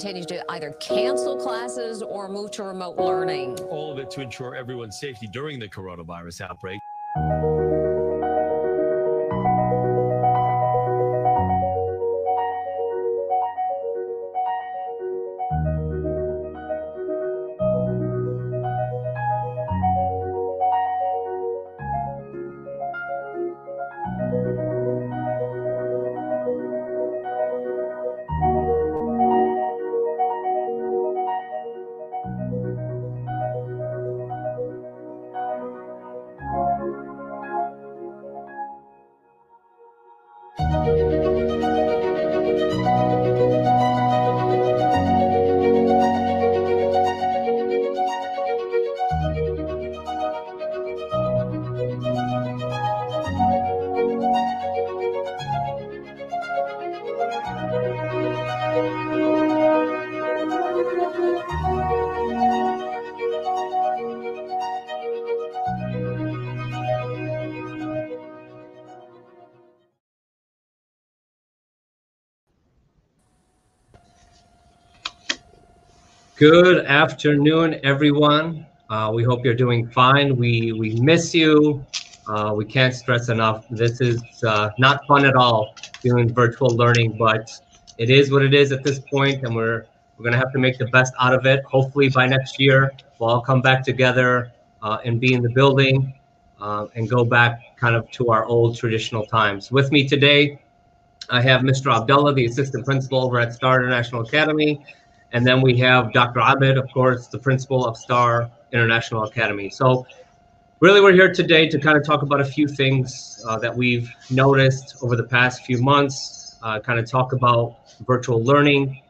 Schools across the tri-state area continue to either cancel classes or move to remote learning. All of it to ensure everyone's safety during the coronavirus outbreak. Good afternoon, everyone. Uh, we hope you're doing fine. We we miss you. Uh, we can't stress enough. This is uh, not fun at all doing virtual learning, but it is what it is at this point, and we're we're gonna have to make the best out of it. Hopefully, by next year, we'll all come back together uh, and be in the building uh, and go back kind of to our old traditional times. With me today, I have Mr. Abdullah, the assistant principal over at Star International Academy. And then we have Dr. Abed, of course, the principal of Star International Academy. So really we're here today to kind of talk about a few things uh, that we've noticed over the past few months, uh, kind of talk about virtual learning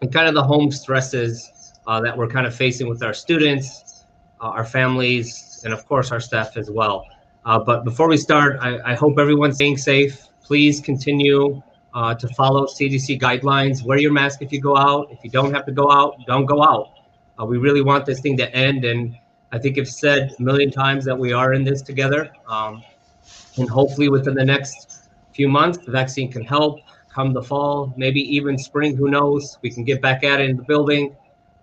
and kind of the home stresses uh, that we're kind of facing with our students, uh, our families, and of course our staff as well. Uh, but before we start, I, I hope everyone's staying safe. Please continue uh, to follow CDC guidelines. Wear your mask if you go out. If you don't have to go out, don't go out. Uh, we really want this thing to end. And I think I've said a million times that we are in this together. Um, and hopefully within the next few months, the vaccine can help. Come the fall, maybe even spring, who knows? We can get back at it in the building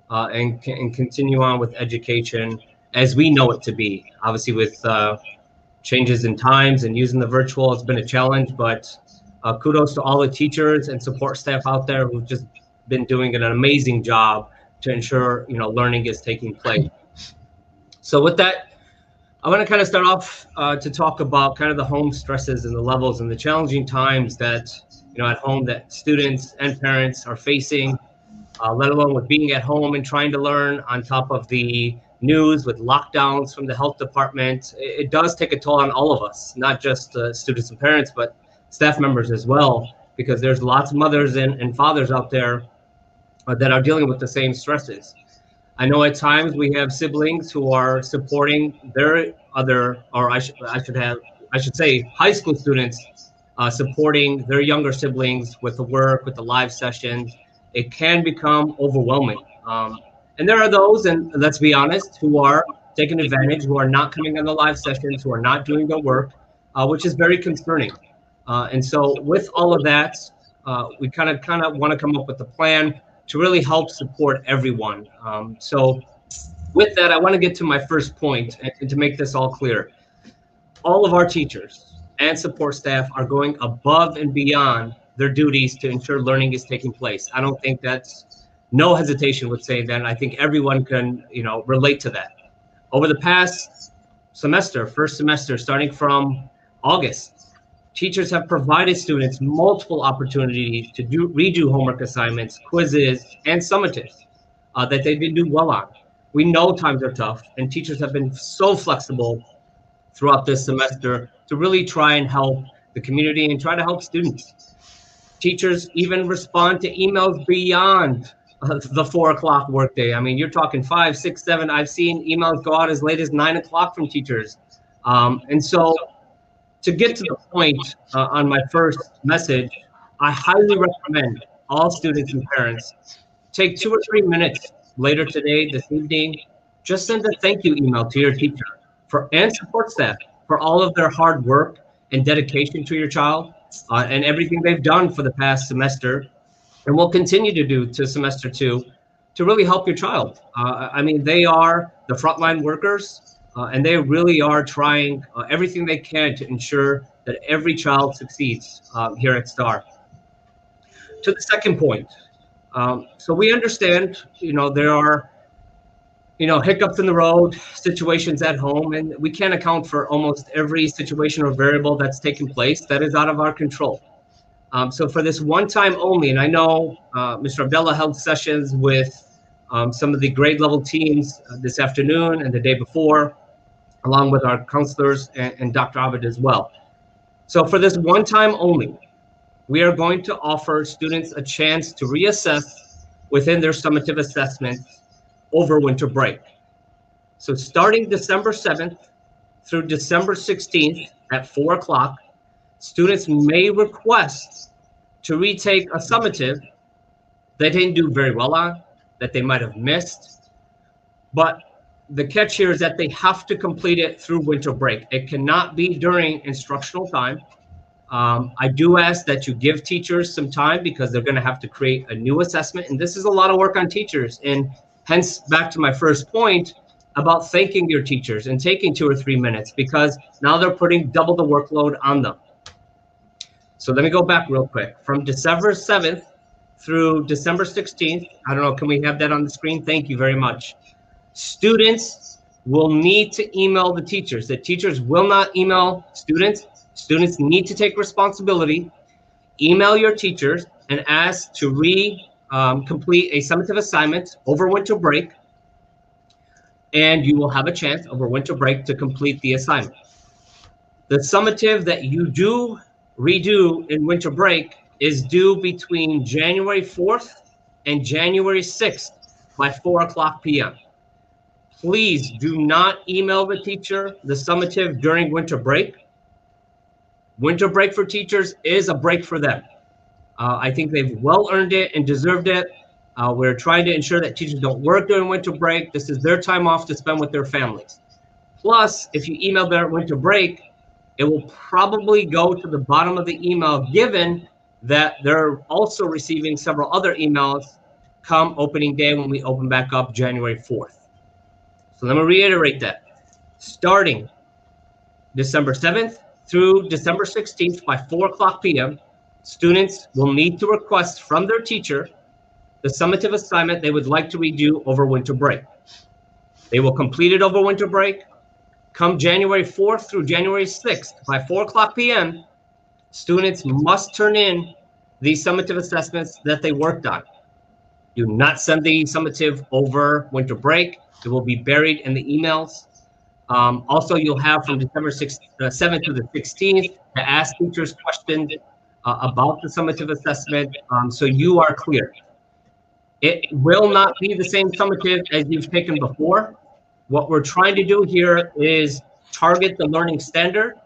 uh, and, and continue on with education as we know it to be. Obviously, with uh, changes in times and using the virtual, it's been a challenge, but uh, kudos to all the teachers and support staff out there who've just been doing an amazing job to ensure you know learning is taking place. So with that, I want to kind of start off uh, to talk about kind of the home stresses and the levels and the challenging times that you know at home that students and parents are facing, uh, let alone with being at home and trying to learn on top of the news with lockdowns from the health department. It, it does take a toll on all of us, not just uh, students and parents, but staff members as well, because there's lots of mothers and, and fathers out there uh, that are dealing with the same stresses. I know at times we have siblings who are supporting their other, or I should, I should have, I should say, high school students uh, supporting their younger siblings with the work, with the live sessions. It can become overwhelming. Um, and there are those, and let's be honest, who are taking advantage, who are not coming on the live sessions, who are not doing their work, uh, which is very concerning. Uh, and so with all of that, uh, we kind of kind of want to come up with a plan to really help support everyone. Um, so with that, I want to get to my first point and, and to make this all clear. All of our teachers and support staff are going above and beyond their duties to ensure learning is taking place. I don't think that's no hesitation would say that. I think everyone can, you know, relate to that. Over the past semester, first semester, starting from August, teachers have provided students multiple opportunities to do redo homework assignments, quizzes, and summatives uh, that they didn't do well on. We know times are tough, and teachers have been so flexible throughout this semester to really try and help the community and try to help students. Teachers even respond to emails beyond uh, the four o'clock workday. I mean, you're talking five, six, seven. I've seen emails go out as late as nine o'clock from teachers. Um, and so to get to the point uh, on my first message, I highly recommend all students and parents take two or three minutes later today, this evening, just send a thank you email to your teacher for and support staff for all of their hard work and dedication to your child uh, and everything they've done for the past semester. and will continue to do to semester two to really help your child. Uh, I mean, they are the frontline workers, and they really are trying uh, everything they can to ensure that every child succeeds um, here at STAR. To the second point, um, so we understand, you know, there are, you know, hiccups in the road, situations at home, and we can't account for almost every situation or variable that's taken place that is out of our control. Um, so for this one time only, and I know uh, Mr. Abdullah held sessions with um, some of the grade level teams uh, this afternoon and the day before, along with our counselors and, and Dr. Abed as well. So for this one time only, we are going to offer students a chance to reassess within their summative assessment over winter break. So starting December 7th through December 16th at 4 o'clock, students may request to retake a summative they didn't do very well on, that they might have missed. But the catch here is that they have to complete it through winter break. It cannot be during instructional time. Um, I do ask that you give teachers some time because they're going to have to create a new assessment. And this is a lot of work on teachers. And hence, back to my first point about thanking your teachers and taking two or three minutes because now they're putting double the workload on them. So let me go back real quick. From December 7th through December 16th, I don't know, can we have that on the screen? Thank you very much. Students will need to email the teachers. The teachers will not email students. Students need to take responsibility. Email your teachers and ask to re um, complete a summative assignment over winter break. And you will have a chance over winter break to complete the assignment. The summative that you do redo in winter break is due between January 4th and January 6th by 4 o'clock p.m. Please do not email the teacher the summative during winter break. Winter break for teachers is a break for them. Uh, I think they've well earned it and deserved it. Uh, we're trying to ensure that teachers don't work during winter break. This is their time off to spend with their families. Plus, if you email their winter break, it will probably go to the bottom of the email given that they're also receiving several other emails come opening day when we open back up January 4th. So let me reiterate that. Starting December 7th through December 16th by 4 o'clock p.m., students will need to request from their teacher the summative assignment they would like to redo over winter break. They will complete it over winter break. Come January 4th through January 6th by 4 o'clock p.m., students must turn in these summative assessments that they worked on. Do not send the summative over winter break. It will be buried in the emails. Um, also, you'll have from December 6th, uh, 7th to the 16th to ask teachers questions uh, about the summative assessment um, so you are clear. It will not be the same summative as you've taken before. What we're trying to do here is target the learning standard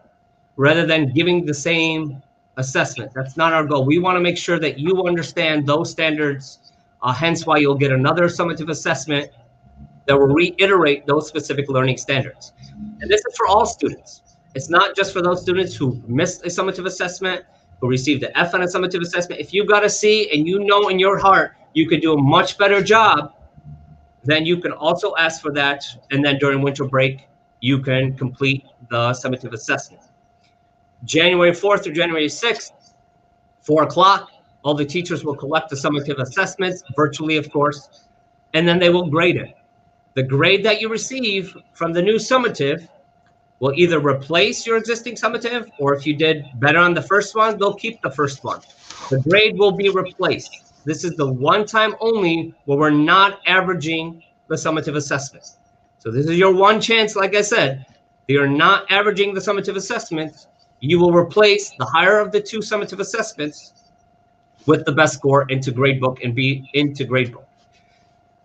rather than giving the same assessment. That's not our goal. We want to make sure that you understand those standards, uh, hence why you'll get another summative assessment that will reiterate those specific learning standards. And this is for all students. It's not just for those students who missed a summative assessment, who received an F on a summative assessment. If you've got a C and you know in your heart you could do a much better job, then you can also ask for that. And then during winter break, you can complete the summative assessment. January 4th through January 6th, 4 o'clock, all the teachers will collect the summative assessments, virtually, of course, and then they will grade it. The grade that you receive from the new summative will either replace your existing summative, or if you did better on the first one, they'll keep the first one. The grade will be replaced. This is the one time only where we're not averaging the summative assessments. So this is your one chance, like I said, are not averaging the summative assessments. You will replace the higher of the two summative assessments with the best score into gradebook and be into gradebook.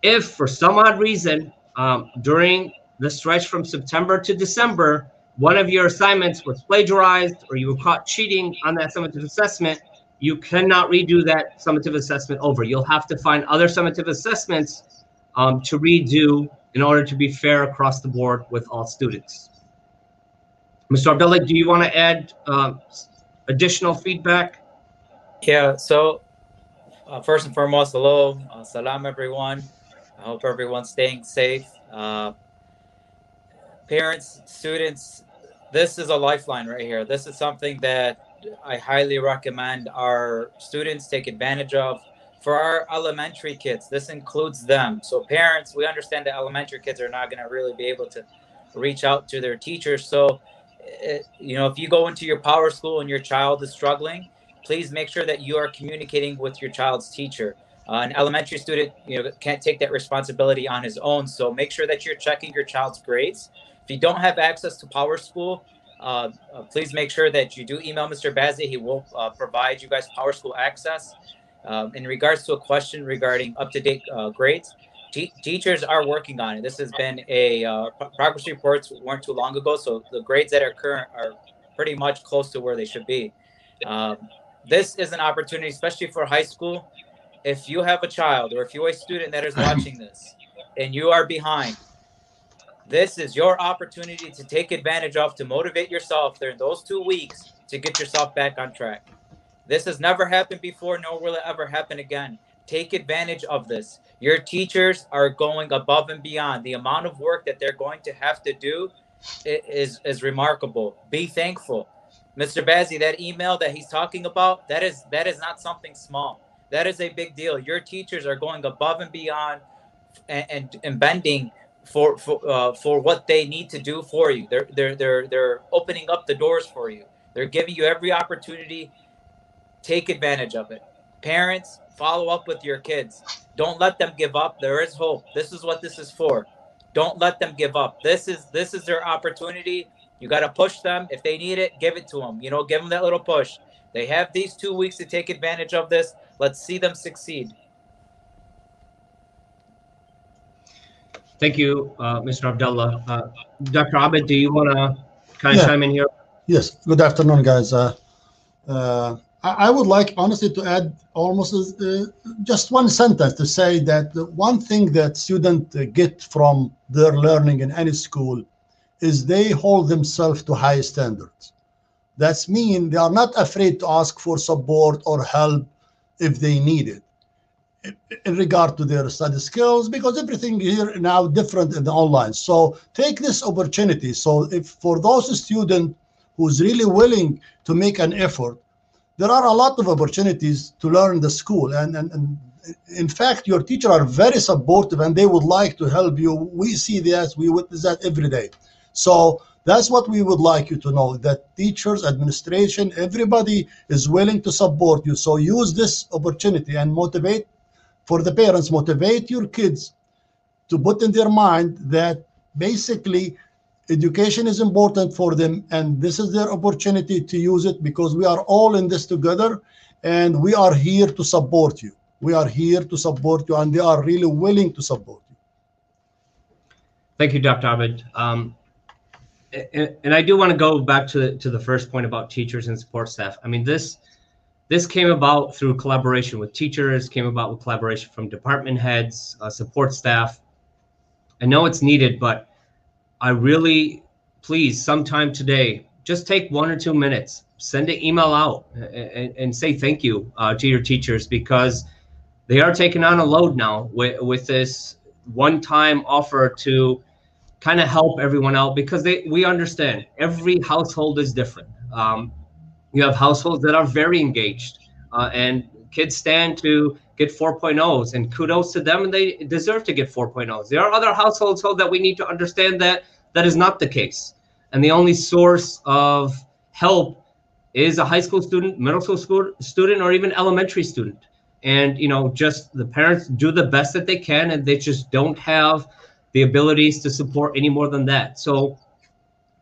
If for some odd reason um, during the stretch from September to December, one of your assignments was plagiarized or you were caught cheating on that summative assessment, you cannot redo that summative assessment over. You'll have to find other summative assessments um, to redo in order to be fair across the board with all students. Mr. Abdullah, do you want to add um, additional feedback? Yeah, so uh, first and foremost, hello, uh, salam, everyone. I hope everyone's staying safe. Uh, parents, students, this is a lifeline right here. This is something that I highly recommend our students take advantage of. For our elementary kids, this includes them. So, parents, we understand that elementary kids are not going to really be able to reach out to their teachers. So, it, you know, if you go into your power school and your child is struggling, please make sure that you are communicating with your child's teacher. Uh, an elementary student, you know, can't take that responsibility on his own. So make sure that you're checking your child's grades. If you don't have access to Power School, uh, uh, please make sure that you do email Mr. Bazzi. He will uh, provide you guys Power School access. Um, in regards to a question regarding up-to-date uh, grades, te- teachers are working on it. This has been a uh, progress reports weren't too long ago, so the grades that are current are pretty much close to where they should be. Um, this is an opportunity, especially for high school. If you have a child or if you're a student that is watching this and you are behind, this is your opportunity to take advantage of to motivate yourself during those two weeks to get yourself back on track. This has never happened before, nor will it ever happen again. Take advantage of this. Your teachers are going above and beyond. The amount of work that they're going to have to do is, is remarkable. Be thankful. Mr. Bazzi, that email that he's talking about, that is that is not something small. That is a big deal. Your teachers are going above and beyond and, and, and bending for for uh, for what they need to do for you. They're they're they're they're opening up the doors for you. They're giving you every opportunity. Take advantage of it. Parents, follow up with your kids. Don't let them give up. There is hope. This is what this is for. Don't let them give up. This is this is their opportunity. You got to push them. If they need it, give it to them. You know, give them that little push. They have these two weeks to take advantage of this. Let's see them succeed. Thank you, uh, Mr. Abdullah. Uh, Dr. Abed, do you want to kind of Yeah. chime in here? Yes, good afternoon, guys. Uh, uh, I, I would like, honestly, to add almost uh, just one sentence to say that the one thing that students uh, get from their learning in any school is they hold themselves to high standards. That's mean they are not afraid to ask for support or help if they need it in regard to their study skills because everything here now different in the online. So take this opportunity. So if for those students who's really willing to make an effort there are a lot of opportunities to learn the school. And, and, and in fact your teacher are very supportive and they would like to help you. We see that we witness that every day so that's what we would like you to know that teachers administration everybody is willing to support you so use this opportunity and motivate for the parents motivate your kids to put in their mind that basically education is important for them and this is their opportunity to use it because we are all in this together and we are here to support you we are here to support you and they are really willing to support you Thank you, Dr. Abed. Um, and, and I do want to go back to to the first point about teachers and support staff. I mean, this this came about through collaboration with teachers, came about with collaboration from department heads, uh, support staff. I know it's needed, but I really, please, sometime today, just take one or two minutes, send an email out, and, and say thank you uh, to your teachers because they are taking on a load now with with this one-time offer to kind of help everyone out because they we understand every household is different. Um, you have households that are very engaged uh, and kids stand to get 4.0s and kudos to them and they deserve to get 4.0s there are other households that we need to understand that that is not the case. And the only source of help is a high school student middle school school student or even elementary student. And you know just the parents do the best that they can and they just don't have the abilities to support any more than that. So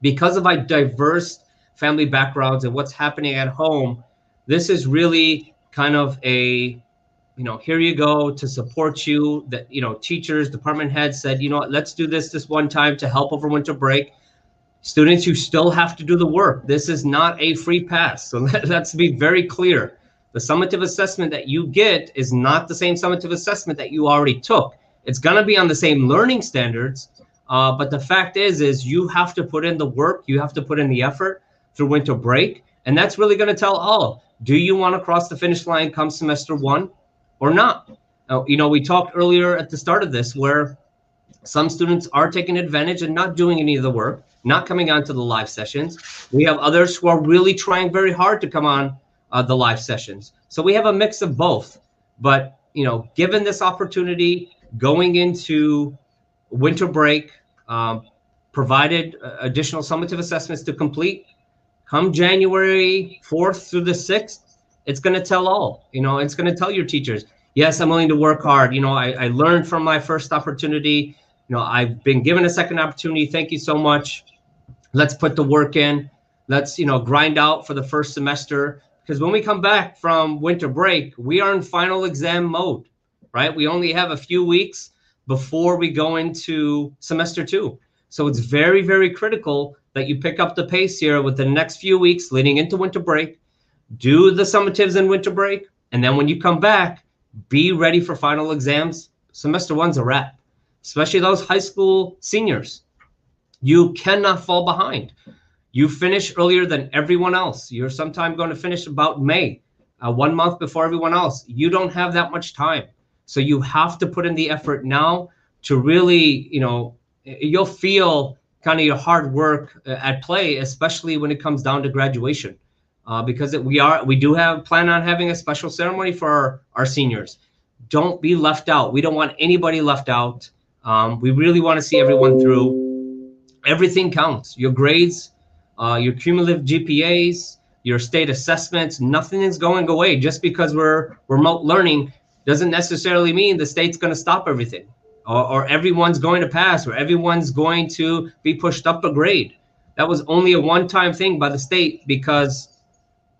because of our diverse family backgrounds and what's happening at home this is really kind of a you know here you go to support you. That you know teachers department heads said you know what? Let's do this this one time to help over winter break. Students you still have to do the work. This is not a free pass. So let, let's be very clear. The summative assessment that you get is not the same summative assessment that you already took it's going to be on the same learning standards uh, but the fact is is you have to put in the work you have to put in the effort through winter break. And that's really going to tell all do you want to cross the finish line come semester one? or not. Uh, you know, we talked earlier at the start of this where some students are taking advantage and not doing any of the work, not coming on to the live sessions. We have others who are really trying very hard to come on uh, the live sessions. So we have a mix of both. But, you know, given this opportunity going into winter break, um, provided uh, additional summative assessments to complete, come January 4th through the 6th, it's going to tell all. You know, it's going to tell your teachers, yes, I'm willing to work hard. You know, I, I learned from my first opportunity. You know, I've been given a second opportunity. Thank you so much. Let's put the work in. Let's, you know, grind out for the first semester. Because when we come back from winter break, we are in final exam mode, right? We only have a few weeks before we go into semester two. So it's very, very critical that you pick up the pace here with the next few weeks leading into winter break. Do the summatives in winter break. And then when you come back, be ready for final exams. Semester one's a wrap, especially those high school seniors. You cannot fall behind. You finish earlier than everyone else. You're sometime going to finish about May, uh, one month before everyone else. You don't have that much time. So you have to put in the effort now to really, you know, you'll feel kind of your hard work uh, at play, especially when it comes down to graduation, uh, because we are we do have plan on having a special ceremony for our, our seniors. Don't be left out. We don't want anybody left out. Um, we really want to see everyone through. Everything counts. Your grades, uh, your cumulative GPAs, your state assessments. Nothing is going away just because we're remote learning. Doesn't necessarily mean the state's going to stop everything or, or everyone's going to pass or everyone's going to be pushed up a grade. That was only a one time thing by the state because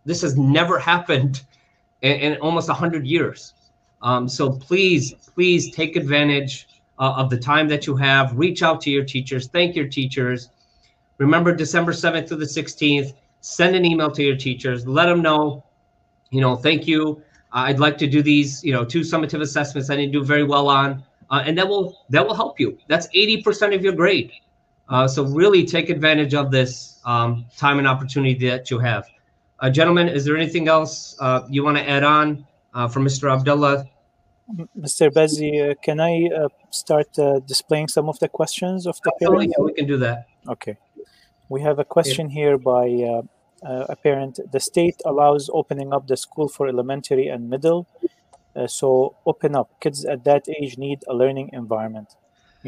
this has never happened in, in almost 100 years. Um, so please, please take advantage uh, of the time that you have. Reach out to your teachers. Thank your teachers. Remember December 7th to the 16th. Send an email to your teachers. Let them know, you know, thank you. I'd like to do these, you know, two summative assessments I didn't do very well on uh, and that will that will help you. That's 80% of your grade. Uh, so really take advantage of this um, time and opportunity that you have. Uh, gentlemen, is there anything else uh, you want to add on uh, from Mr. Abdullah? Mr. Bazzi, uh, can I start displaying some of the questions of the Absolutely. Yeah, we can do that. Okay. We have a question here by a parent. The state allows opening up the school for elementary and middle uh, so open up. Kids at that age need a learning environment.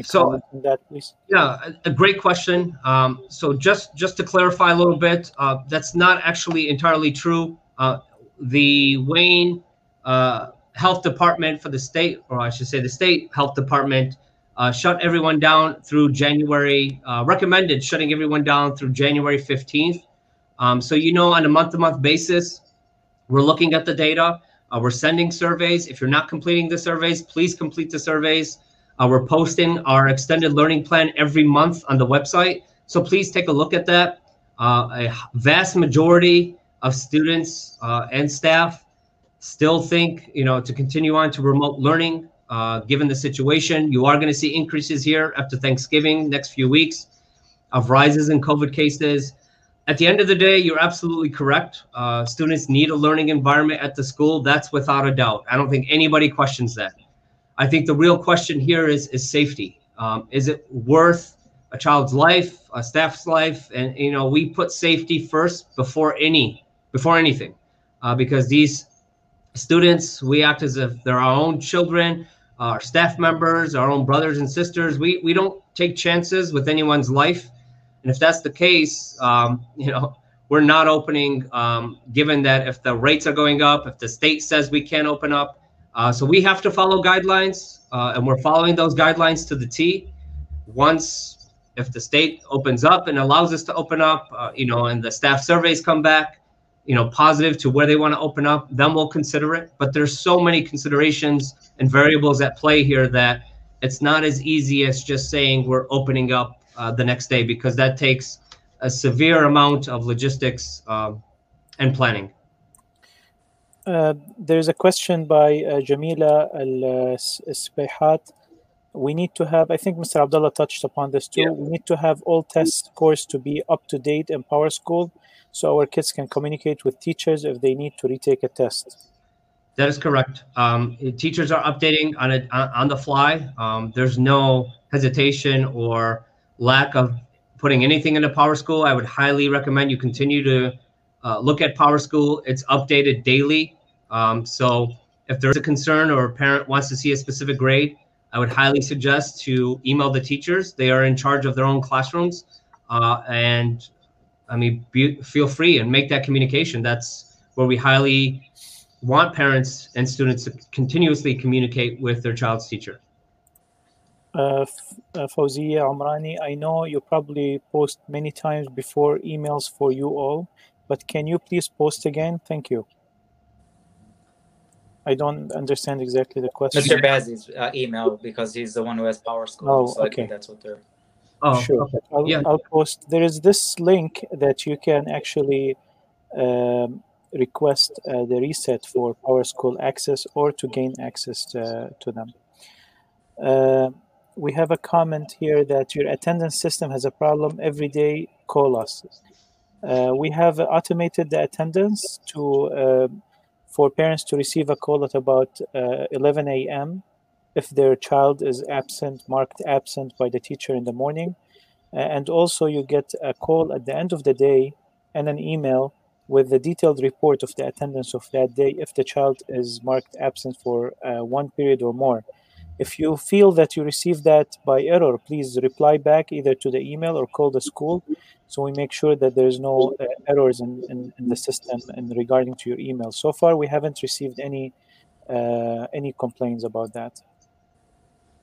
so that, please. Yeah, a, a great question. Um, so just just to clarify a little bit, uh, that's not actually entirely true. Uh, the Wayne uh, Health Department for the state, or I should say, the state health department. Uh, shut everyone down through January, uh, recommended shutting everyone down through January 15th. Um, so, you know, on a month to month basis, we're looking at the data. Uh, we're sending surveys. If you're not completing the surveys, please complete the surveys. Uh, we're posting our extended learning plan every month on the website. So please take a look at that. Uh, a vast majority of students uh, and staff still think, you know, to continue on to remote learning, uh, given the situation. You are going to see increases here after Thanksgiving, next few weeks, of rises in COVID cases at the end of the day, you're absolutely correct. Uh, students need a learning environment at the school. That's without a doubt. I don't think anybody questions that. I think the real question here is is safety. Um, is it worth a child's life, a staff's life? And you know, we put safety first before any before anything, uh, because these students, we act as if they're our own children, our staff members, our own brothers and sisters. We we don't take chances with anyone's life. And if that's the case, um, you know, we're not opening, um, given that if the rates are going up, if the state says we can't open up. Uh, so we have to follow guidelines, uh, and we're following those guidelines to the T. Once, if the state opens up and allows us to open up, uh, you know, and the staff surveys come back, you know, positive to where they want to open up, then we'll consider it. But there's so many considerations and variables at play here that it's not as easy as just saying we're opening up uh, the next day because that takes a severe amount of logistics uh, and planning. Uh, there's a question by uh, Jamila Al Spayhat. We need to have, I think Mr. Abdullah touched upon this too. Yeah. We need to have all test scores to be up to date in PowerSchool so our kids can communicate with teachers if they need to retake a test. That is correct. Um, teachers are updating on it on the fly. Um, there's no hesitation or lack of putting anything into Power School. I would highly recommend you continue to uh, look at Power School. It's updated daily. Um, so if there's a concern or a parent wants to see a specific grade, I would highly suggest to email the teachers. They are in charge of their own classrooms. Uh, and I mean, be, feel free and make that communication. That's where we highly want parents and students to continuously communicate with their child's teacher. Uh, uh, Fawzia Amrani, I know you probably post many times before emails for you all, but can you please post again? Thank you. I don't understand exactly the question. Mr. Bazzi's uh, email because he's the one who has Power School. Oh, so okay. that's what they're. Oh, sure. okay. I'll, Yeah. I'll post. There is this link that you can actually um, request uh, the reset for Power School access or to gain access uh, to them. Uh, we have a comment here that your attendance system has a problem every day. Call us. Uh, we have automated the attendance to uh, for parents to receive a call at about uh, 11 a.m. if their child is absent, marked absent by the teacher in the morning, Uh, and also you get a call at the end of the day and an email with the detailed report of the attendance of that day if the child is marked absent for uh, one period or more. If you feel that you received that by error, please reply back either to the email or call the school so we make sure that there's no uh, errors in, in, in the system in regarding to your email. So far, we haven't received any uh, any complaints about that.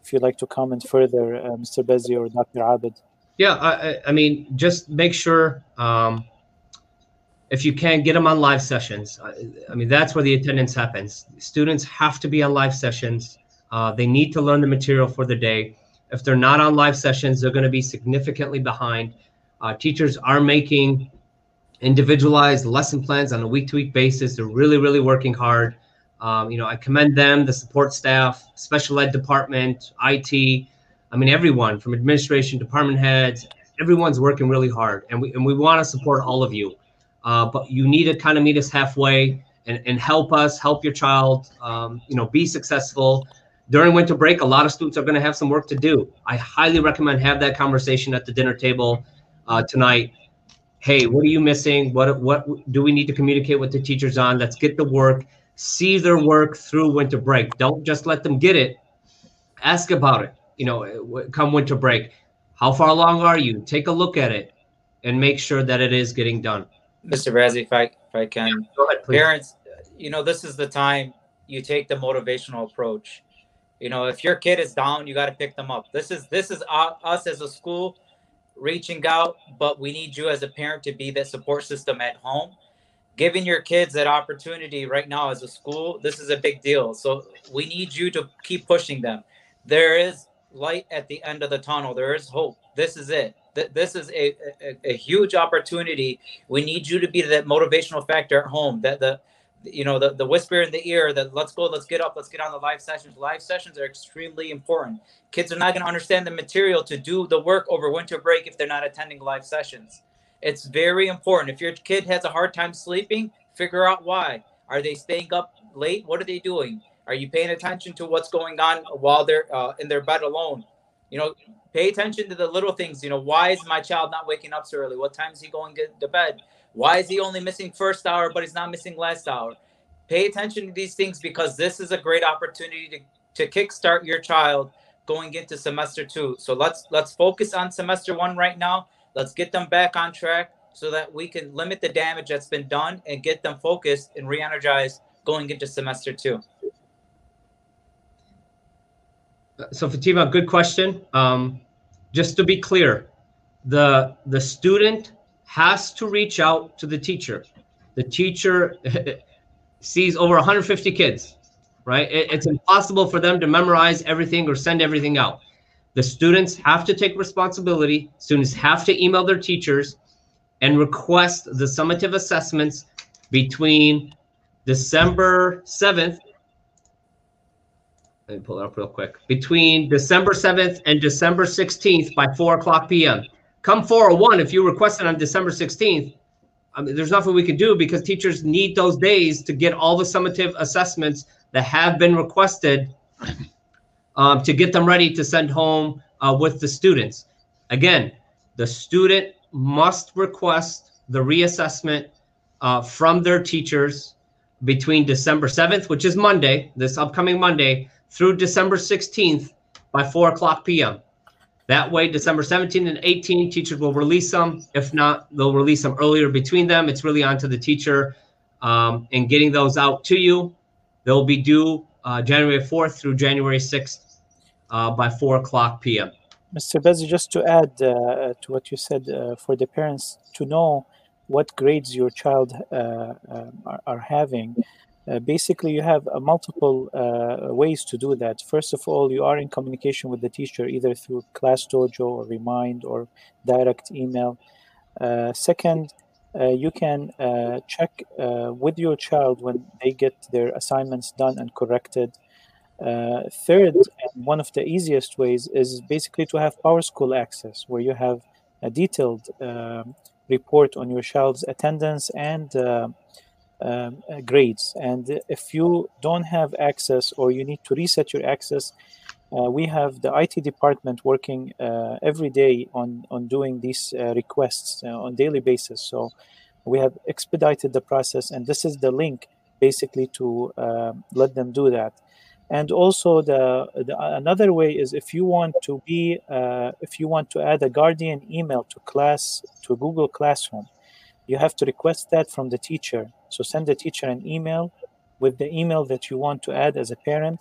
If you'd like to comment further, uh, Mr. Bazzi or Dr. Abed. Yeah, I, I- mean, just make sure um, if you can get them on live sessions. I, I mean, that's where the attendance happens. Students have to be on live sessions. Uh, they need to learn the material for the day. If they're not on live sessions, they're going to be significantly behind. Uh, teachers are making individualized lesson plans on a week-to-week basis. They're really, really working hard. Um, you know, I commend them, the support staff, special ed department, IT. I mean, everyone from administration, department heads, everyone's working really hard, and we and we want to support all of you. Uh, but you need to kind of meet us halfway and, and help us, help your child, um, you know, be successful. During winter break, a lot of students are going to have some work to do. I highly recommend have that conversation at the dinner table uh, tonight. Hey, what are you missing? What what do we need to communicate with the teachers on? Let's get the work. See their work through winter break. Don't just let them get it. Ask about it. You know, come winter break. How far along are you? Take a look at it and make sure that it is getting done. Mr. Bazzi, if I if I can, Go ahead, please. parents, you know, this is the time you take the motivational approach. You know, if your kid is down, you got to pick them up. This is this is us as a school reaching out, but we need you as a parent to be that support system at home. Giving your kids that opportunity right now as a school, this is a big deal. So we need you to keep pushing them. There is light at the end of the tunnel. There is hope. This is it. This is a, a, a huge opportunity. We need you to be that motivational factor at home. That the you know the, the whisper in the ear that let's go let's get up let's get on the live sessions. Live sessions are extremely important. Kids are not going to understand the material to do the work over winter break if they're not attending live sessions. It's very important. If your kid has a hard time sleeping figure out why. Are they staying up late? What are they doing? Are you paying attention to what's going on while they're uh, in their bed alone? You know pay attention to the little things. You know why is my child not waking up so early? What time is he going to to bed why is he only missing first hour, but he's not missing last hour? Pay attention to these things because this is a great opportunity to, to kickstart your child going into semester two. So let's let's focus on semester one right now. Let's get them back on track so that we can limit the damage that's been done and get them focused and re-energized going into semester two. So Fatima, good question. Um, just to be clear, the the student has to reach out to the teacher. The teacher sees over 150 kids, right? It- it's impossible for them to memorize everything or send everything out. The students have to take responsibility. Students have to email their teachers and request the summative assessments between December 7th let me pull it up real quick. Between December 7th and December 16th by 4 o'clock p.m. Come 401 if you requested on December 16th. I mean, there's nothing we can do because teachers need those days to get all the summative assessments that have been requested um, to get them ready to send home uh, with the students. Again, the student must request the reassessment uh, from their teachers between December 7th, which is Monday, this upcoming Monday, through December 16th by 4 o'clock p.m. That way, December 17th and 18, teachers will release them. If not, they'll release them earlier between them. It's really on to the teacher um, in getting those out to you. They'll be due uh, January 4th through January 6th uh, by 4 o'clock p.m. Mr. Bez, just to add uh, to what you said, uh, for the parents to know what grades your child uh, um, are, are, having, uh, basically you have multiple uh, ways to do that. First of all, you are in communication with the teacher either through Class Dojo or Remind or direct email. Uh, second, you can check with your child when they get their assignments done and corrected. Uh, third, and one of the easiest ways is basically to have PowerSchool access, where you have a detailed uh, report on your child's attendance and uh, um, uh, grades. And if you don't have access or you need to reset your access, uh, we have the IT department working uh, every day on, on doing these requests on daily basis. So we have expedited the process, and this is the link basically to let them do that and also the, the, another way is if you want to be uh, if you want to add a guardian email to class to google classroom you have to request that from the teacher so send the teacher an email with the email that you want to add as a parent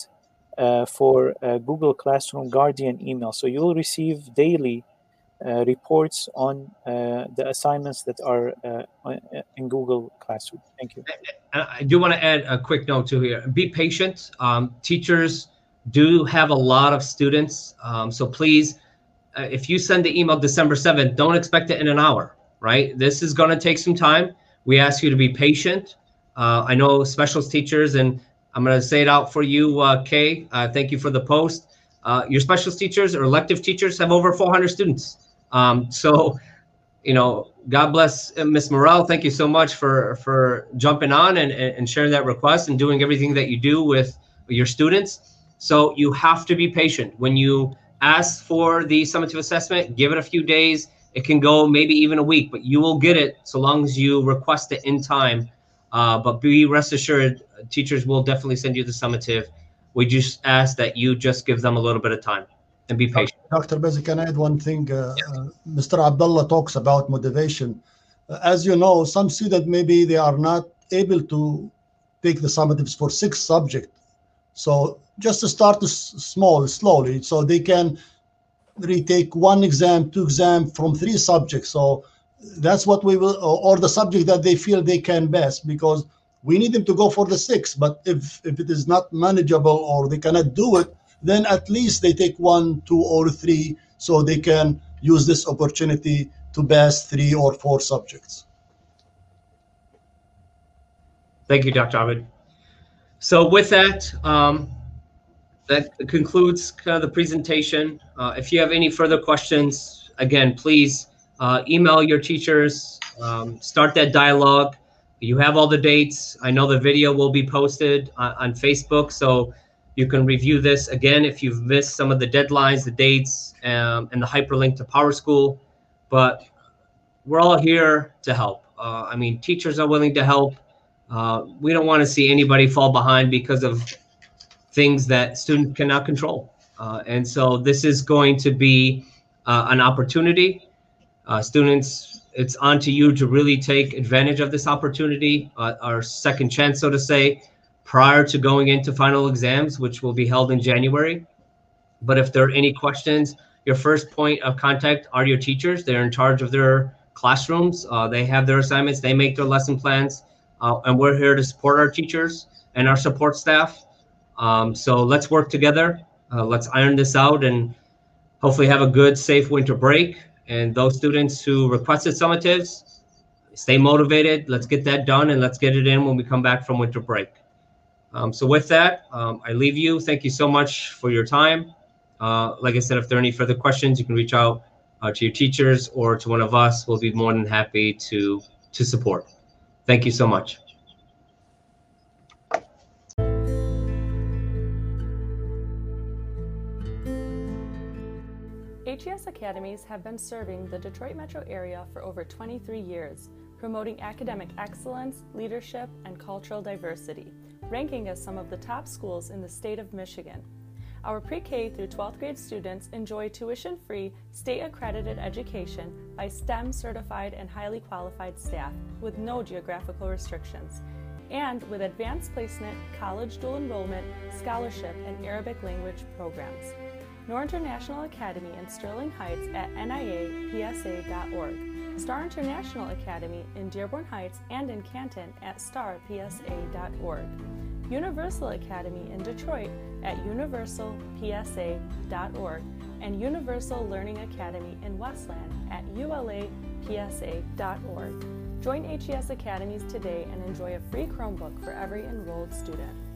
uh, for google classroom guardian email so you'll receive daily uh, reports on uh, the assignments that are uh, in Google Classroom. Thank you. I do want to add a quick note to here. Be patient. Um, teachers do have a lot of students, um, so please, if you send the email December 7th, don't expect it in an hour, right? This is going to take some time. We ask you to be patient. Uh, I know specialist teachers, and I'm going to say it out for you, uh, Kay. Uh, thank you for the post. your specialist teachers or elective teachers have over 400 students. Um, so, you know, God bless uh, Miss Morel. Thank you so much for for jumping on and, and sharing that request and doing everything that you do with your students. So you have to be patient when you ask for the summative assessment. Give it a few days. It can go maybe even a week, but you will get it so long as you request it in time. Uh, but be rest assured, teachers will definitely send you the summative. We just ask that you just give them a little bit of time and be patient. Dr. Bazzi, can I add one thing? Uh, yes. uh, Mr. Abdullah talks about motivation. Uh, as you know, some students maybe they are not able to take the summatives for six subjects. So just to start small, slowly, so they can retake one exam, two exam from three subjects. So that's what we will, or the subject that they feel they can best, because we need them to go for the six. But if if it is not manageable or they cannot do it, then at least they take one, two, or three so they can use this opportunity to pass three or four subjects. Thank you, Dr. Ahmed. So with that, um, that concludes kind of the presentation. Uh, if you have any further questions, again, please uh, email your teachers, um, start that dialogue. You have all the dates. I know the video will be posted on, on Facebook, so you can review this again if you've missed some of the deadlines, the dates, um, and the hyperlink to PowerSchool. But we're all here to help. Uh, I mean, teachers are willing to help. Uh, we don't want to see anybody fall behind because of things that students cannot control. Uh, and so this is going to be uh, an opportunity. Uh, students, it's on to you to really take advantage of this opportunity, uh, our second chance, so to say prior to going into final exams, which will be held in January. But if there are any questions, your first point of contact are your teachers. They're in charge of their classrooms. Uh, they have their assignments. They make their lesson plans. Uh, and we're here to support our teachers and our support staff. Um, so let's work together. Uh, let's iron this out and hopefully have a good, safe winter break. And those students who requested summatives, stay motivated. Let's get that done and let's get it in when we come back from winter break. Um, so with that, um, I leave you. Thank you so much for your time. Uh, like I said, if there are any further questions, you can reach out uh, to your teachers or to one of us. We'll be more than happy to to support. Thank you so much. HES Academies have been serving the Detroit metro area for over 23 years, promoting academic excellence, leadership, and cultural diversity, ranking as some of the top schools in the state of Michigan. Our pre K through 12th grade students enjoy tuition free, state accredited education by STEM certified and highly qualified staff with no geographical restrictions, and with advanced placement, college dual enrollment, scholarship, and Arabic language programs. Noor International Academy in Sterling Heights at niapsa.org, Star International Academy in Dearborn Heights and in Canton at starpsa.org. Universal Academy in Detroit at universalpsa.org and Universal Learning Academy in Westland at ulapsa.org. Join HES Academies today and enjoy a free Chromebook for every enrolled student.